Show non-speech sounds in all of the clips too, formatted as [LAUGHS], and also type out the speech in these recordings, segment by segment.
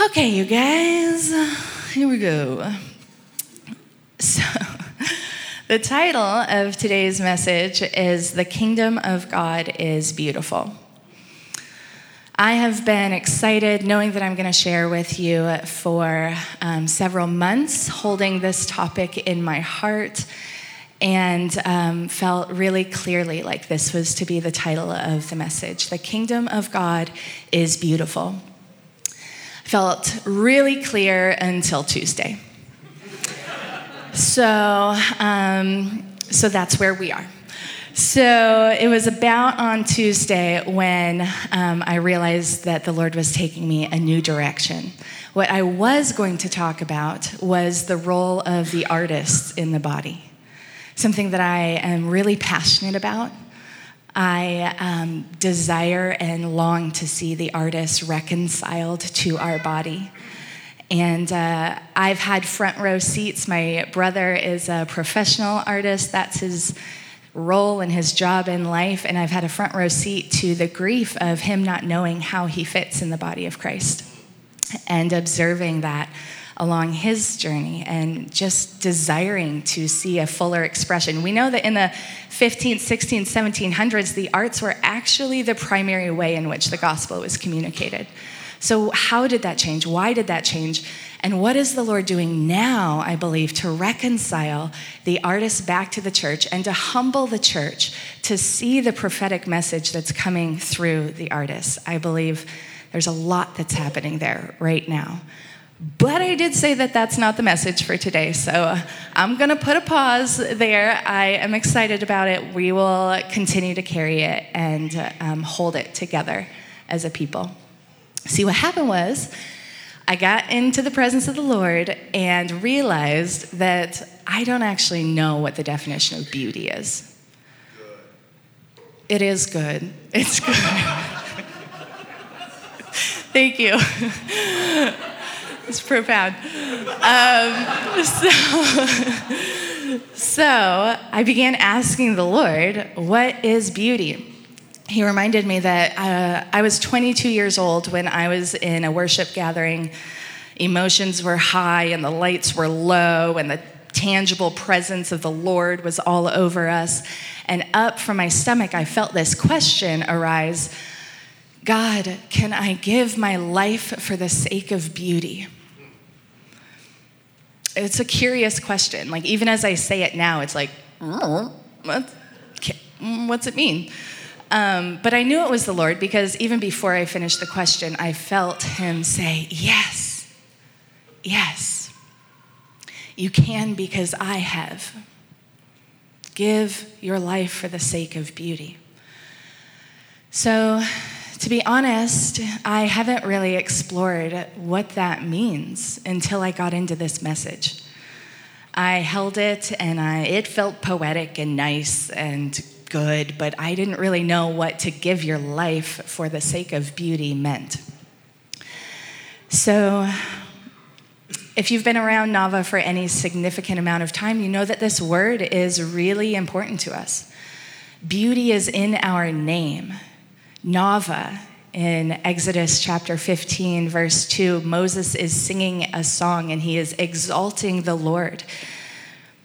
Okay, you guys, here we go. So, the title of today's message is The Kingdom of God is Beautiful. I have been excited knowing that I'm going to share with you for um, several months, holding this topic in my heart, and um, felt really clearly like this was to be the title of the message The Kingdom of God is Beautiful. Felt really clear until Tuesday. so, um, so that's where we are. So it was about on Tuesday when um, I realized that the Lord was taking me a new direction. What I was going to talk about was the role of the artists in the body, something that I am really passionate about. I um, desire and long to see the artist reconciled to our body. And uh, I've had front row seats. My brother is a professional artist, that's his role and his job in life, and I've had a front row seat to the grief of him not knowing how he fits in the body of Christ and observing that along his journey and just desiring to see a fuller expression. We know that in the 15th, 16th, 1700s, the arts were actually the primary way in which the gospel was communicated. So, how did that change? Why did that change? And what is the Lord doing now, I believe, to reconcile the artists back to the church and to humble the church to see the prophetic message that's coming through the artists? I believe there's a lot that's happening there right now. But I did say that that's not the message for today, so I'm gonna put a pause there. I am excited about it. We will continue to carry it and um, hold it together as a people. See, what happened was, I got into the presence of the Lord and realized that I don't actually know what the definition of beauty is. It is good. It's good. [LAUGHS] Thank you. [LAUGHS] it's profound. Um, so, so I began asking the Lord, what is beauty? he reminded me that uh, I was 22 years old when I was in a worship gathering. Emotions were high and the lights were low, and the tangible presence of the Lord was all over us. And up from my stomach, I felt this question arise God, can I give my life for the sake of beauty? It's a curious question. Like, even as I say it now, it's like, what? what's it mean? Um, but I knew it was the Lord because even before I finished the question, I felt Him say, Yes, yes, you can because I have. Give your life for the sake of beauty. So, to be honest, I haven't really explored what that means until I got into this message. I held it and I, it felt poetic and nice and good, but I didn't really know what to give your life for the sake of beauty meant. So, if you've been around Nava for any significant amount of time, you know that this word is really important to us. Beauty is in our name. Nava, in Exodus chapter 15, verse 2, Moses is singing a song and he is exalting the Lord.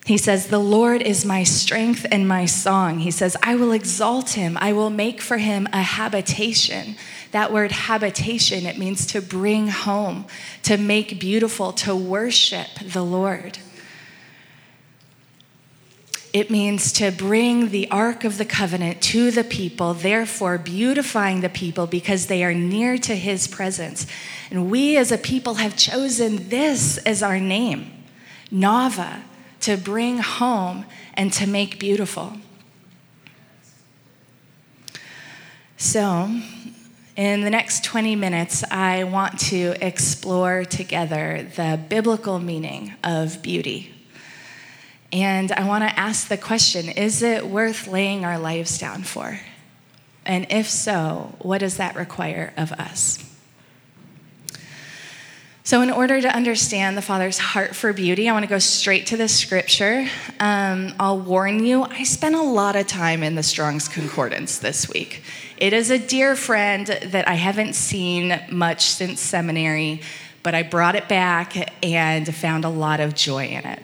He says, The Lord is my strength and my song. He says, I will exalt him. I will make for him a habitation. That word habitation, it means to bring home, to make beautiful, to worship the Lord. It means to bring the Ark of the Covenant to the people, therefore beautifying the people because they are near to his presence. And we as a people have chosen this as our name Nava to bring home and to make beautiful. So, in the next 20 minutes, I want to explore together the biblical meaning of beauty. And I want to ask the question is it worth laying our lives down for? And if so, what does that require of us? So, in order to understand the Father's heart for beauty, I want to go straight to the scripture. Um, I'll warn you, I spent a lot of time in the Strong's Concordance this week. It is a dear friend that I haven't seen much since seminary, but I brought it back and found a lot of joy in it.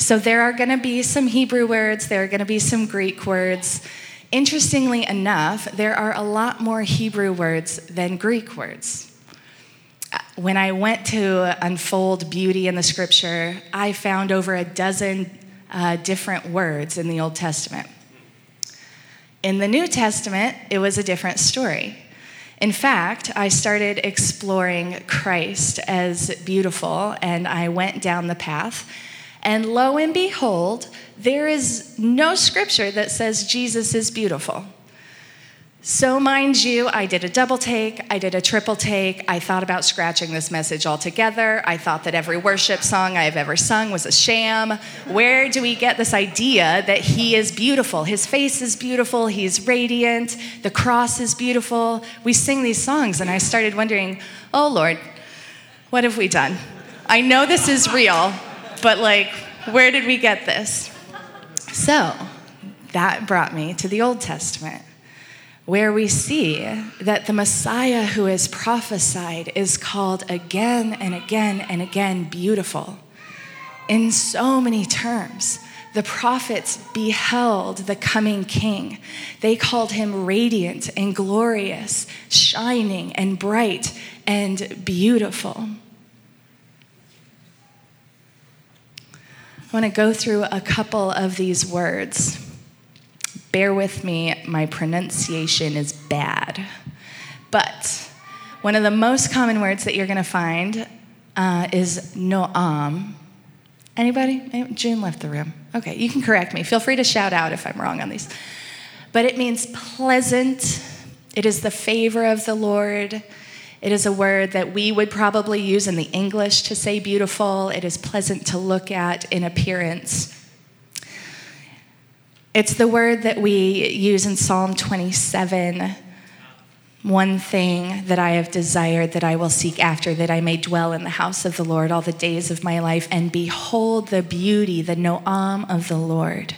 So there are going to be some Hebrew words, there are going to be some Greek words. Interestingly enough, there are a lot more Hebrew words than Greek words. When I went to unfold beauty in the scripture, I found over a dozen uh, different words in the Old Testament. In the New Testament, it was a different story. In fact, I started exploring Christ as beautiful, and I went down the path. And lo and behold, there is no scripture that says Jesus is beautiful. So, mind you, I did a double take, I did a triple take. I thought about scratching this message altogether. I thought that every worship song I have ever sung was a sham. Where do we get this idea that he is beautiful? His face is beautiful, he's radiant, the cross is beautiful. We sing these songs, and I started wondering, oh Lord, what have we done? I know this is real, but like, where did we get this? So, that brought me to the Old Testament where we see that the Messiah who is prophesied is called again and again and again beautiful. In so many terms, the prophets beheld the coming king. They called him radiant and glorious, shining and bright and beautiful. I want to go through a couple of these words. Bear with me, my pronunciation is bad. But one of the most common words that you're going to find uh, is noam. Anybody? June left the room. Okay, you can correct me. Feel free to shout out if I'm wrong on these. But it means pleasant, it is the favor of the Lord. It is a word that we would probably use in the English to say beautiful. It is pleasant to look at in appearance. It's the word that we use in Psalm 27 one thing that I have desired that I will seek after, that I may dwell in the house of the Lord all the days of my life and behold the beauty, the noam of the Lord.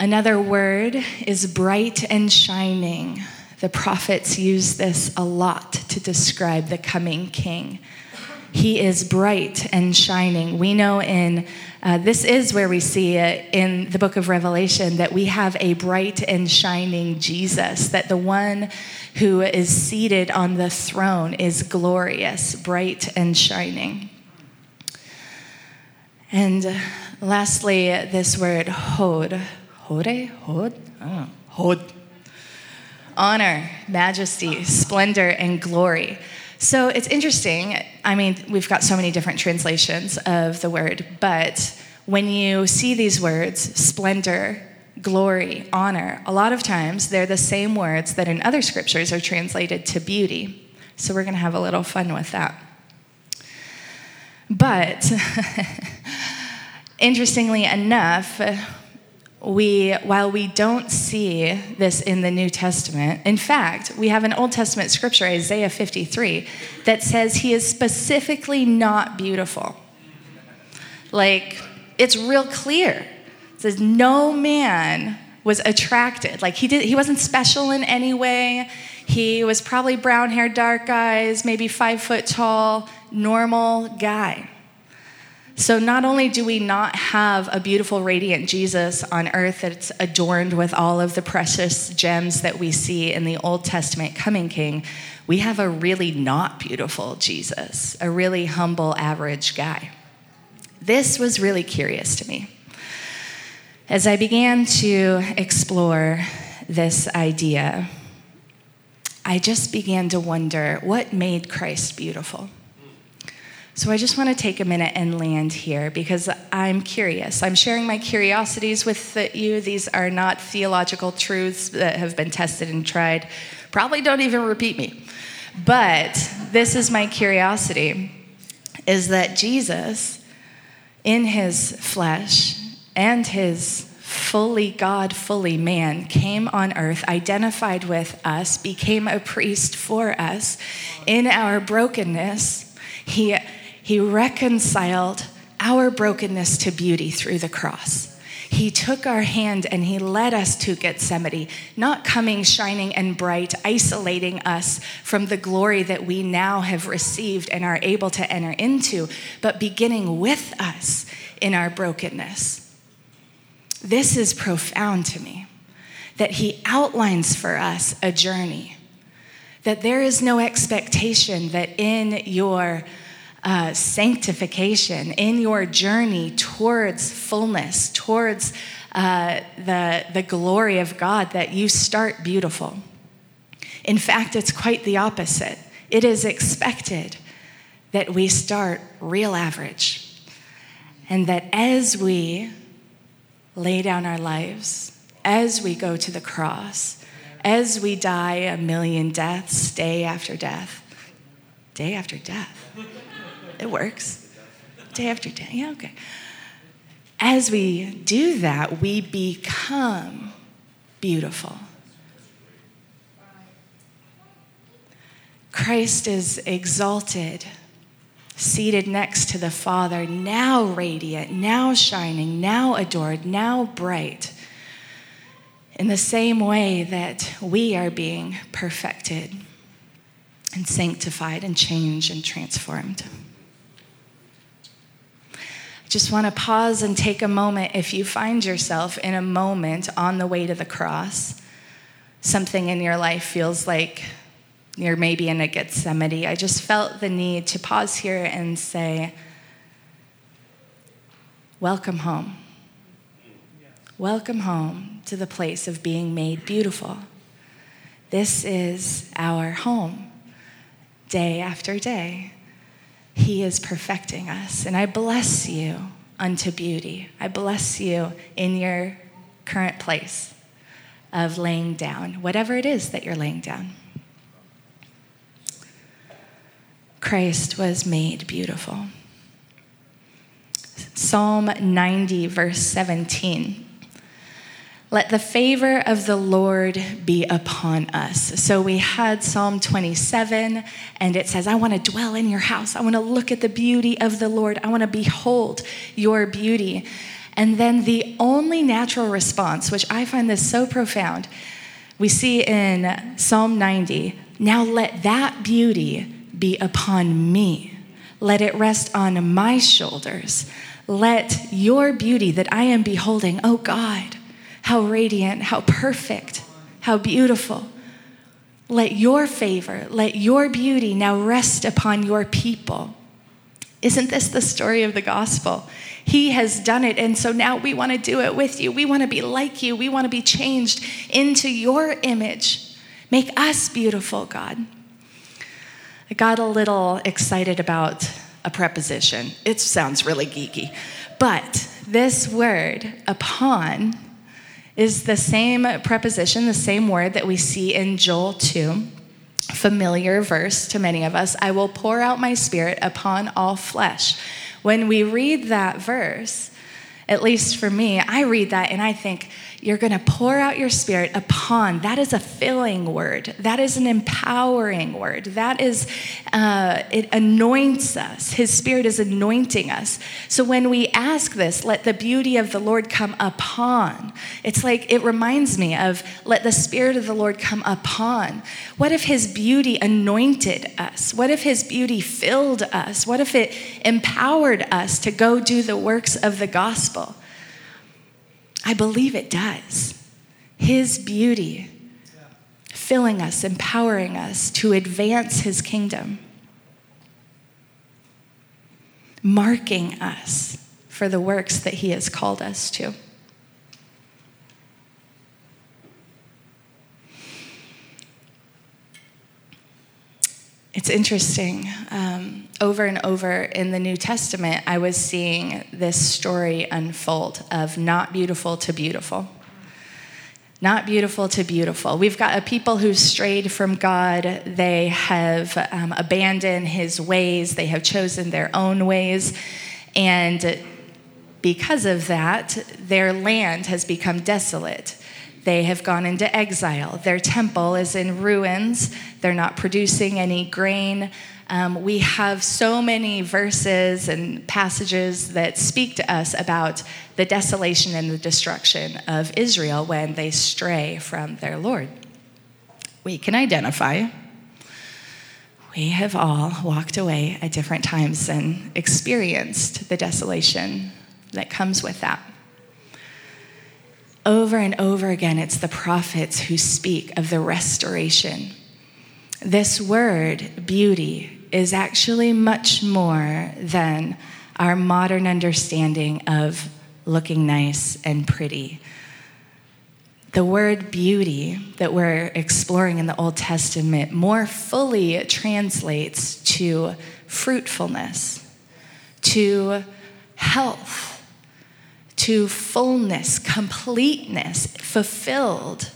Another word is bright and shining. The prophets use this a lot to describe the coming king. He is bright and shining. We know in uh, this is where we see it in the book of Revelation that we have a bright and shining Jesus, that the one who is seated on the throne is glorious, bright and shining. And lastly, this word hod. Hode? Hod? Hod. Honor, majesty, splendor, and glory. So it's interesting. I mean, we've got so many different translations of the word, but when you see these words, splendor, glory, honor, a lot of times they're the same words that in other scriptures are translated to beauty. So we're going to have a little fun with that. But [LAUGHS] interestingly enough, we, while we don't see this in the New Testament, in fact, we have an Old Testament scripture, Isaiah 53, that says he is specifically not beautiful. Like, it's real clear. It says, no man was attracted. Like, he, did, he wasn't special in any way. He was probably brown hair, dark eyes, maybe five foot tall, normal guy. So, not only do we not have a beautiful, radiant Jesus on earth that's adorned with all of the precious gems that we see in the Old Testament coming king, we have a really not beautiful Jesus, a really humble, average guy. This was really curious to me. As I began to explore this idea, I just began to wonder what made Christ beautiful. So I just want to take a minute and land here because I'm curious. I'm sharing my curiosities with you. These are not theological truths that have been tested and tried. Probably don't even repeat me. But this is my curiosity is that Jesus in his flesh and his fully God, fully man, came on earth, identified with us, became a priest for us in our brokenness. He he reconciled our brokenness to beauty through the cross. He took our hand and He led us to Gethsemane, not coming shining and bright, isolating us from the glory that we now have received and are able to enter into, but beginning with us in our brokenness. This is profound to me that He outlines for us a journey, that there is no expectation that in your uh, sanctification, in your journey towards fullness, towards uh, the, the glory of God, that you start beautiful. In fact, it's quite the opposite. It is expected that we start real average, and that as we lay down our lives, as we go to the cross, as we die a million deaths, day after death, day after death it works. Day after day. Yeah, okay. As we do that, we become beautiful. Christ is exalted, seated next to the Father, now radiant, now shining, now adored, now bright. In the same way that we are being perfected and sanctified and changed and transformed just want to pause and take a moment if you find yourself in a moment on the way to the cross. Something in your life feels like you're maybe in a Gethsemane. I just felt the need to pause here and say, Welcome home. Welcome home to the place of being made beautiful. This is our home, day after day. He is perfecting us. And I bless you unto beauty. I bless you in your current place of laying down, whatever it is that you're laying down. Christ was made beautiful. Psalm 90, verse 17. Let the favor of the Lord be upon us. So we had Psalm 27, and it says, I want to dwell in your house. I want to look at the beauty of the Lord. I want to behold your beauty. And then the only natural response, which I find this so profound, we see in Psalm 90 now let that beauty be upon me. Let it rest on my shoulders. Let your beauty that I am beholding, oh God, how radiant, how perfect, how beautiful. Let your favor, let your beauty now rest upon your people. Isn't this the story of the gospel? He has done it, and so now we want to do it with you. We want to be like you. We want to be changed into your image. Make us beautiful, God. I got a little excited about a preposition. It sounds really geeky, but this word, upon, is the same preposition, the same word that we see in Joel 2, familiar verse to many of us I will pour out my spirit upon all flesh. When we read that verse, at least for me, I read that and I think, you're going to pour out your spirit upon. That is a filling word. That is an empowering word. That is, uh, it anoints us. His spirit is anointing us. So when we ask this, let the beauty of the Lord come upon, it's like it reminds me of let the spirit of the Lord come upon. What if his beauty anointed us? What if his beauty filled us? What if it empowered us to go do the works of the gospel? I believe it does. His beauty filling us, empowering us to advance His kingdom, marking us for the works that He has called us to. It's interesting. Um, over and over in the New Testament, I was seeing this story unfold of not beautiful to beautiful. Not beautiful to beautiful. We've got a people who've strayed from God. They have um, abandoned his ways, they have chosen their own ways. And because of that, their land has become desolate They have gone into exile. Their temple is in ruins. They're not producing any grain. Um, we have so many verses and passages that speak to us about the desolation and the destruction of Israel when they stray from their Lord. We can identify. We have all walked away at different times and experienced the desolation that comes with that. Over and over again, it's the prophets who speak of the restoration. This word, beauty, is actually much more than our modern understanding of looking nice and pretty. The word beauty that we're exploring in the Old Testament more fully translates to fruitfulness, to health, to fullness, completeness, fulfilled.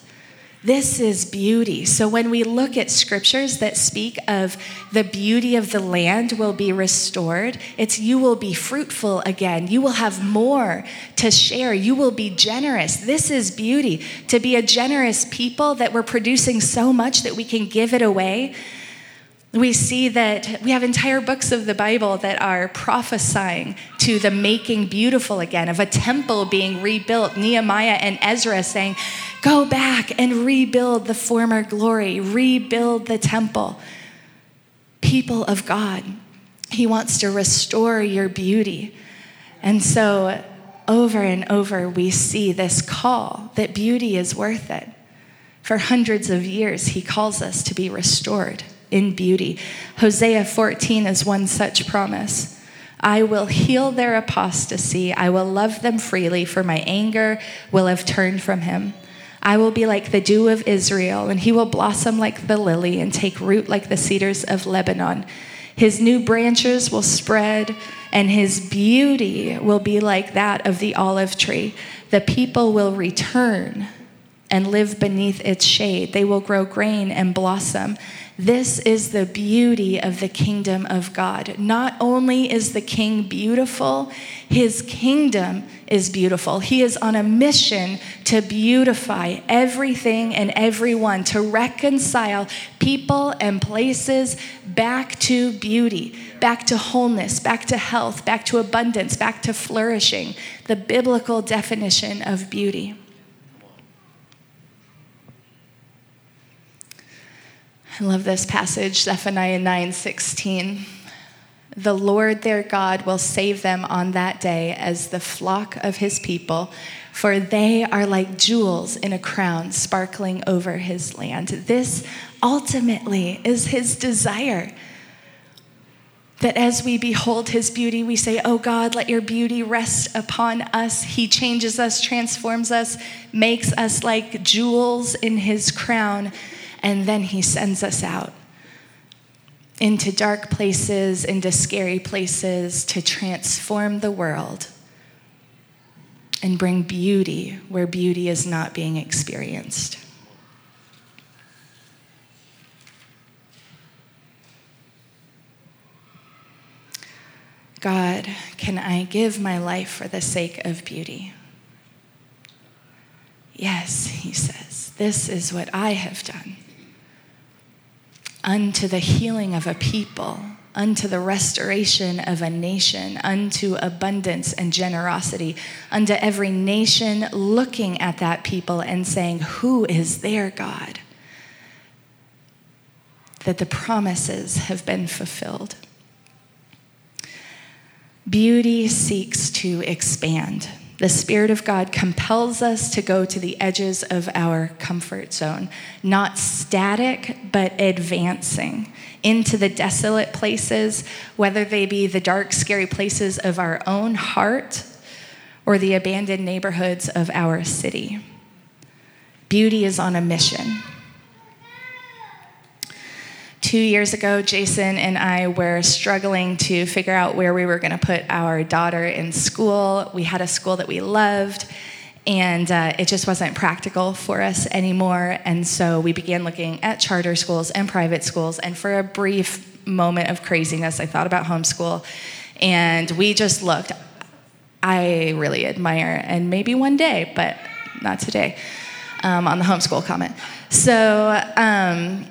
This is beauty. So when we look at scriptures that speak of the beauty of the land will be restored, it's you will be fruitful again. You will have more to share. You will be generous. This is beauty. To be a generous people that we're producing so much that we can give it away. We see that we have entire books of the Bible that are prophesying to the making beautiful again, of a temple being rebuilt. Nehemiah and Ezra saying, Go back and rebuild the former glory, rebuild the temple. People of God, He wants to restore your beauty. And so, over and over, we see this call that beauty is worth it. For hundreds of years, He calls us to be restored in beauty. Hosea 14 is one such promise. I will heal their apostasy. I will love them freely, for my anger will have turned from him. I will be like the dew of Israel, and he will blossom like the lily and take root like the cedars of Lebanon. His new branches will spread, and his beauty will be like that of the olive tree. The people will return and live beneath its shade. They will grow grain and blossom. This is the beauty of the kingdom of God. Not only is the king beautiful, his kingdom is beautiful. He is on a mission to beautify everything and everyone, to reconcile people and places back to beauty, back to wholeness, back to health, back to abundance, back to flourishing. The biblical definition of beauty. I love this passage, Zephaniah 9:16. The Lord their God will save them on that day as the flock of his people, for they are like jewels in a crown sparkling over his land. This ultimately is his desire. That as we behold his beauty, we say, Oh God, let your beauty rest upon us. He changes us, transforms us, makes us like jewels in his crown and then he sends us out into dark places, into scary places to transform the world and bring beauty where beauty is not being experienced. God, can I give my life for the sake of beauty? Yes, he says, this is what I have done unto the healing of a people, unto the restoration of a nation, unto abundance and generosity, unto every nation looking at that people and saying, Who is their God? That the promises have been fulfilled. Beauty seeks to expand. The Spirit of God compels us to go to the edges of our comfort zone, not static, but advancing into the desolate places, whether they be the dark, scary places of our own heart or the abandoned neighborhoods of our city. Beauty is on a mission two years ago, Jason and I were struggling to figure out where we were going to put our daughter in school. We had a school that we loved, and uh, it just wasn't practical for us anymore. And so we began looking at charter schools and private schools. And for a brief moment of craziness, I thought about homeschool, and we just looked. I really admire, and maybe one day, but not today um, on the homeschool comment. So um,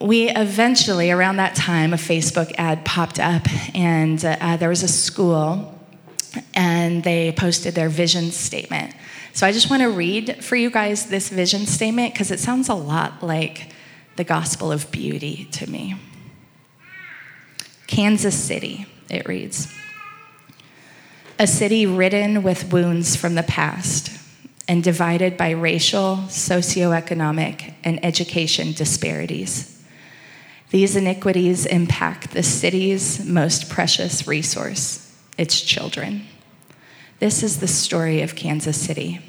we eventually, around that time, a Facebook ad popped up, and uh, there was a school, and they posted their vision statement. So I just want to read for you guys this vision statement because it sounds a lot like the gospel of beauty to me. Kansas City, it reads A city ridden with wounds from the past and divided by racial, socioeconomic, and education disparities. These iniquities impact the city's most precious resource, its children. This is the story of Kansas City,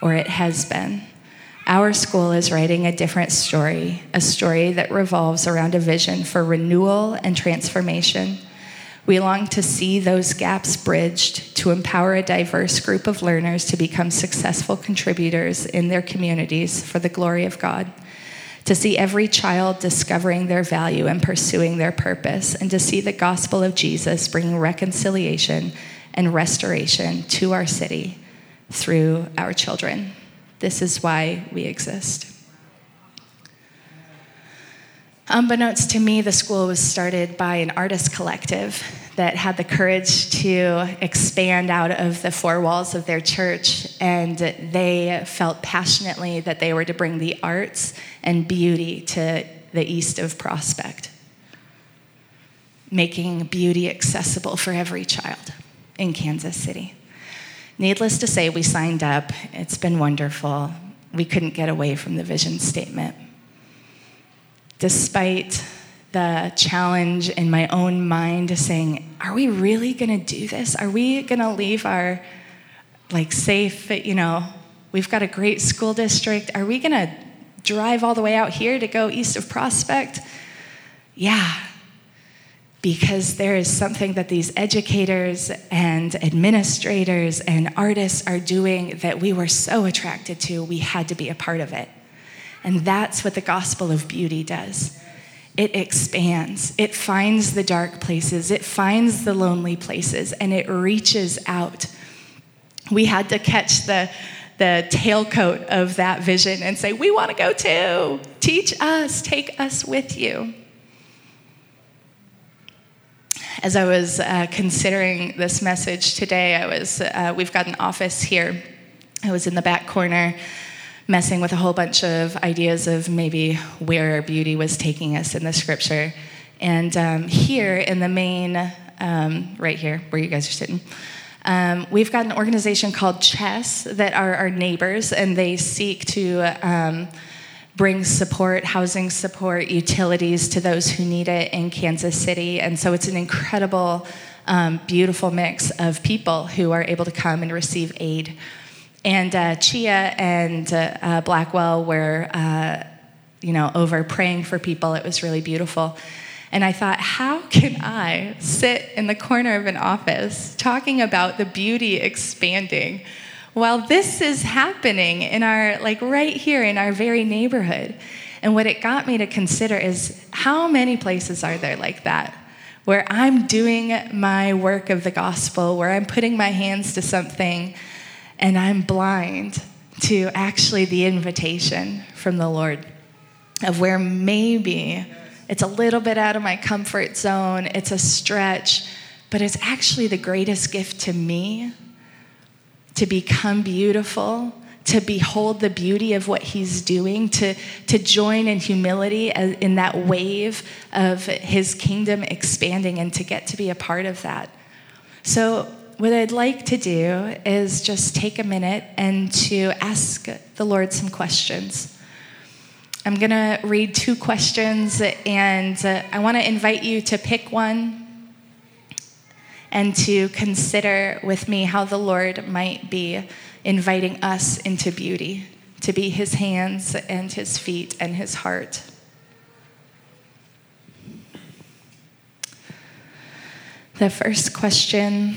or it has been. Our school is writing a different story, a story that revolves around a vision for renewal and transformation. We long to see those gaps bridged to empower a diverse group of learners to become successful contributors in their communities for the glory of God. To see every child discovering their value and pursuing their purpose, and to see the gospel of Jesus bringing reconciliation and restoration to our city through our children. This is why we exist. Unbeknownst to me, the school was started by an artist collective that had the courage to expand out of the four walls of their church, and they felt passionately that they were to bring the arts and beauty to the east of Prospect, making beauty accessible for every child in Kansas City. Needless to say, we signed up. It's been wonderful. We couldn't get away from the vision statement. Despite the challenge in my own mind saying, Are we really going to do this? Are we going to leave our like safe, you know, we've got a great school district. Are we going to drive all the way out here to go east of Prospect? Yeah, because there is something that these educators and administrators and artists are doing that we were so attracted to, we had to be a part of it. And that's what the gospel of beauty does. It expands, it finds the dark places, it finds the lonely places, and it reaches out. We had to catch the, the tailcoat of that vision and say, We want to go too. Teach us, take us with you as I was uh, considering this message today, I was, uh, we've got an office here. I was in the back corner messing with a whole bunch of ideas of maybe where beauty was taking us in the scripture. And um, here in the main, um, right here, where you guys are sitting, um, we've got an organization called Chess that are our neighbors, and they seek to um, brings support, housing support, utilities to those who need it in Kansas City. And so it's an incredible, um, beautiful mix of people who are able to come and receive aid. And uh, Chia and uh, uh, Blackwell were, uh, you know, over praying for people. It was really beautiful. And I thought, how can I sit in the corner of an office talking about the beauty expanding? while this is happening in our, like right here in our very neighborhood. And what it got me to consider is how many places are there like that? Where I'm doing my work of the gospel, where I'm putting my hands to something and I'm blind to actually the invitation from the Lord of where maybe it's a little bit out of my comfort zone, it's a stretch, but it's actually the greatest gift to me to become beautiful, to behold the beauty of what he's doing, to, to join in humility in that wave of his kingdom expanding, and to get to be a part of that. So, what I'd like to do is just take a minute and to ask the Lord some questions. I'm going to read two questions, and uh, I want to invite you to pick one and to consider with me how the Lord might be inviting us into beauty, to be his hands and his feet and his heart. The first question,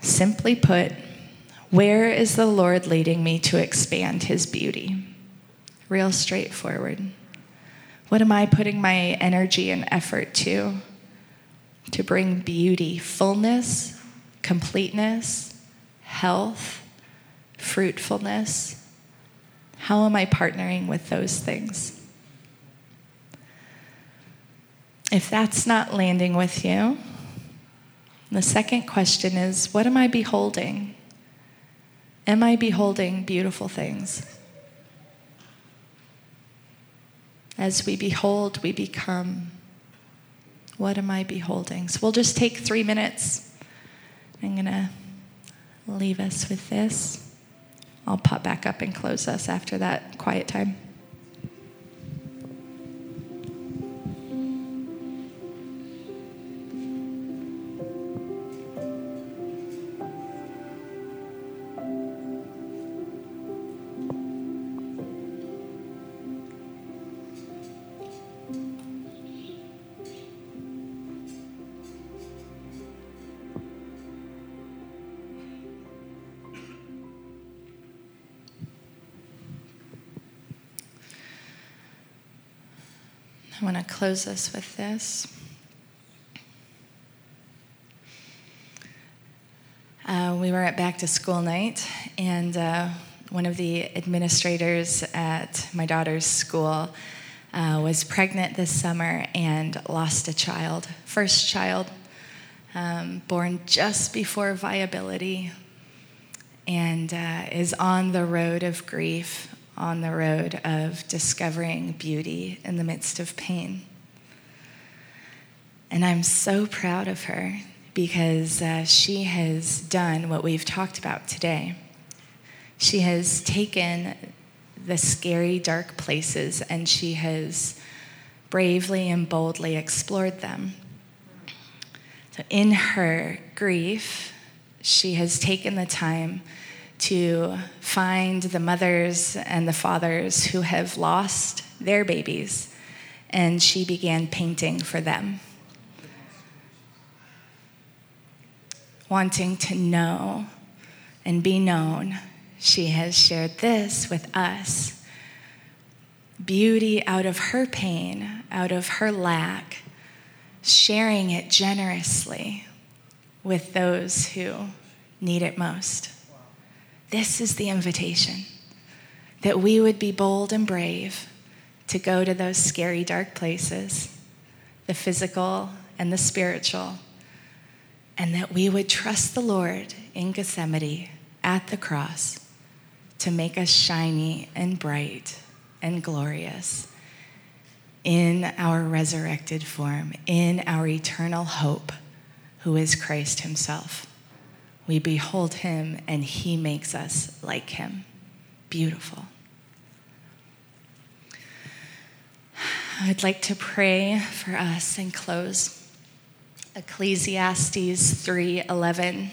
simply put, where is the Lord leading me to expand his beauty? Real straightforward. What am I putting my energy and effort to? to bring beauty, fullness, completeness, health, fruitfulness? How am I partnering with those things? If that's not landing with you, the second question is what am I beholding? Am I beholding beautiful things? As we behold, we become. What am I beholding? So we'll just take three minutes. I'm going to leave us with this. I'll pop back up and close us after that quiet time. I want to close us with this. Uh, we were at back to school night, and uh, one of the administrators at my daughter's school uh, was pregnant this summer and lost a child, first child, um, born just before viability, and uh, is on the road of grief on the road of discovering beauty in the midst of pain. And I'm so proud of her because uh, she has done what we've talked about today. She has taken the scary, dark places and she has bravely and boldly explored them. So, in her grief, she has taken the time to find the mothers and the fathers who have lost their babies, and she began painting for them. Wanting to know and be known, she has shared this with us beauty out of her pain, out of her lack, sharing it generously with those who need it most. This is the invitation that we would be bold and brave to go to those scary, dark places, the physical and the spiritual, and that we would trust the Lord in Gethsemane at the cross to make us shiny and bright and glorious in our resurrected form, in our eternal hope, who is Christ Himself. We behold him and he makes us like him. Beautiful. I'd like to pray for us and close. Ecclesiastes 3:11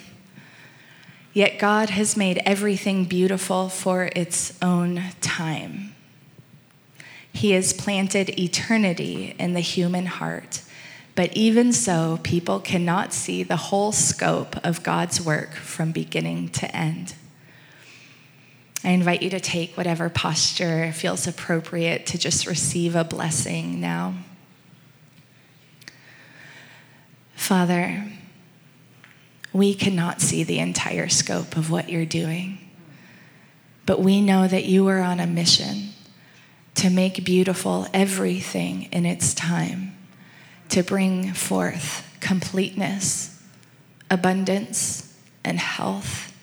Yet God has made everything beautiful for its own time. He has planted eternity in the human heart but even so, people cannot see the whole scope of God's work from beginning to end. I invite you to take whatever posture feels appropriate to just receive a blessing now. Father, we cannot see the entire scope of what you're doing, but we know that you are on a mission to make beautiful everything in its time to bring forth completeness, abundance, and health,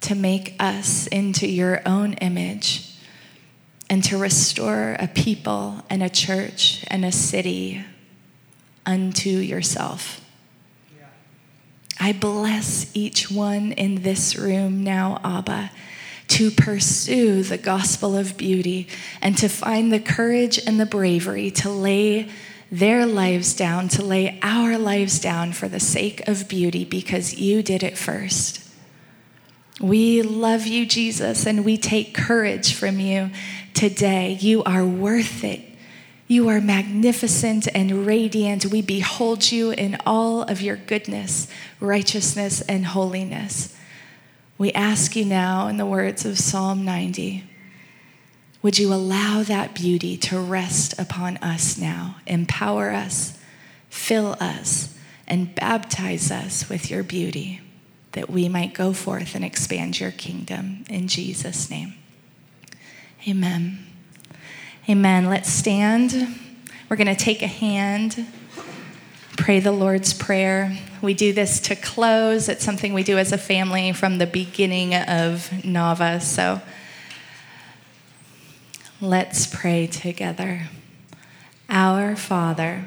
to make us into your own image, and to restore a people and a church and a city unto yourself. I bless each one in this room now, Abba, to pursue the gospel of beauty and to find the courage and the bravery to lay their lives down, to lay our lives down for the sake of beauty because you did it first. We love you, Jesus, and we take courage from you today. You are worth it. You are magnificent and radiant. We behold you in all of your goodness, righteousness, and holiness. We ask you now, in the words of Psalm 90, would you allow that beauty to rest upon us now? Empower us, fill us, and baptize us with your beauty. that we might go forth and expand your kingdom. In Jesus' name. Amen. Amen. Let's stand. We're going to take a hand, pray the Lord's Prayer. We do this to close. It's something we do as a family from the beginning of Nava. So let's pray together. Our Father,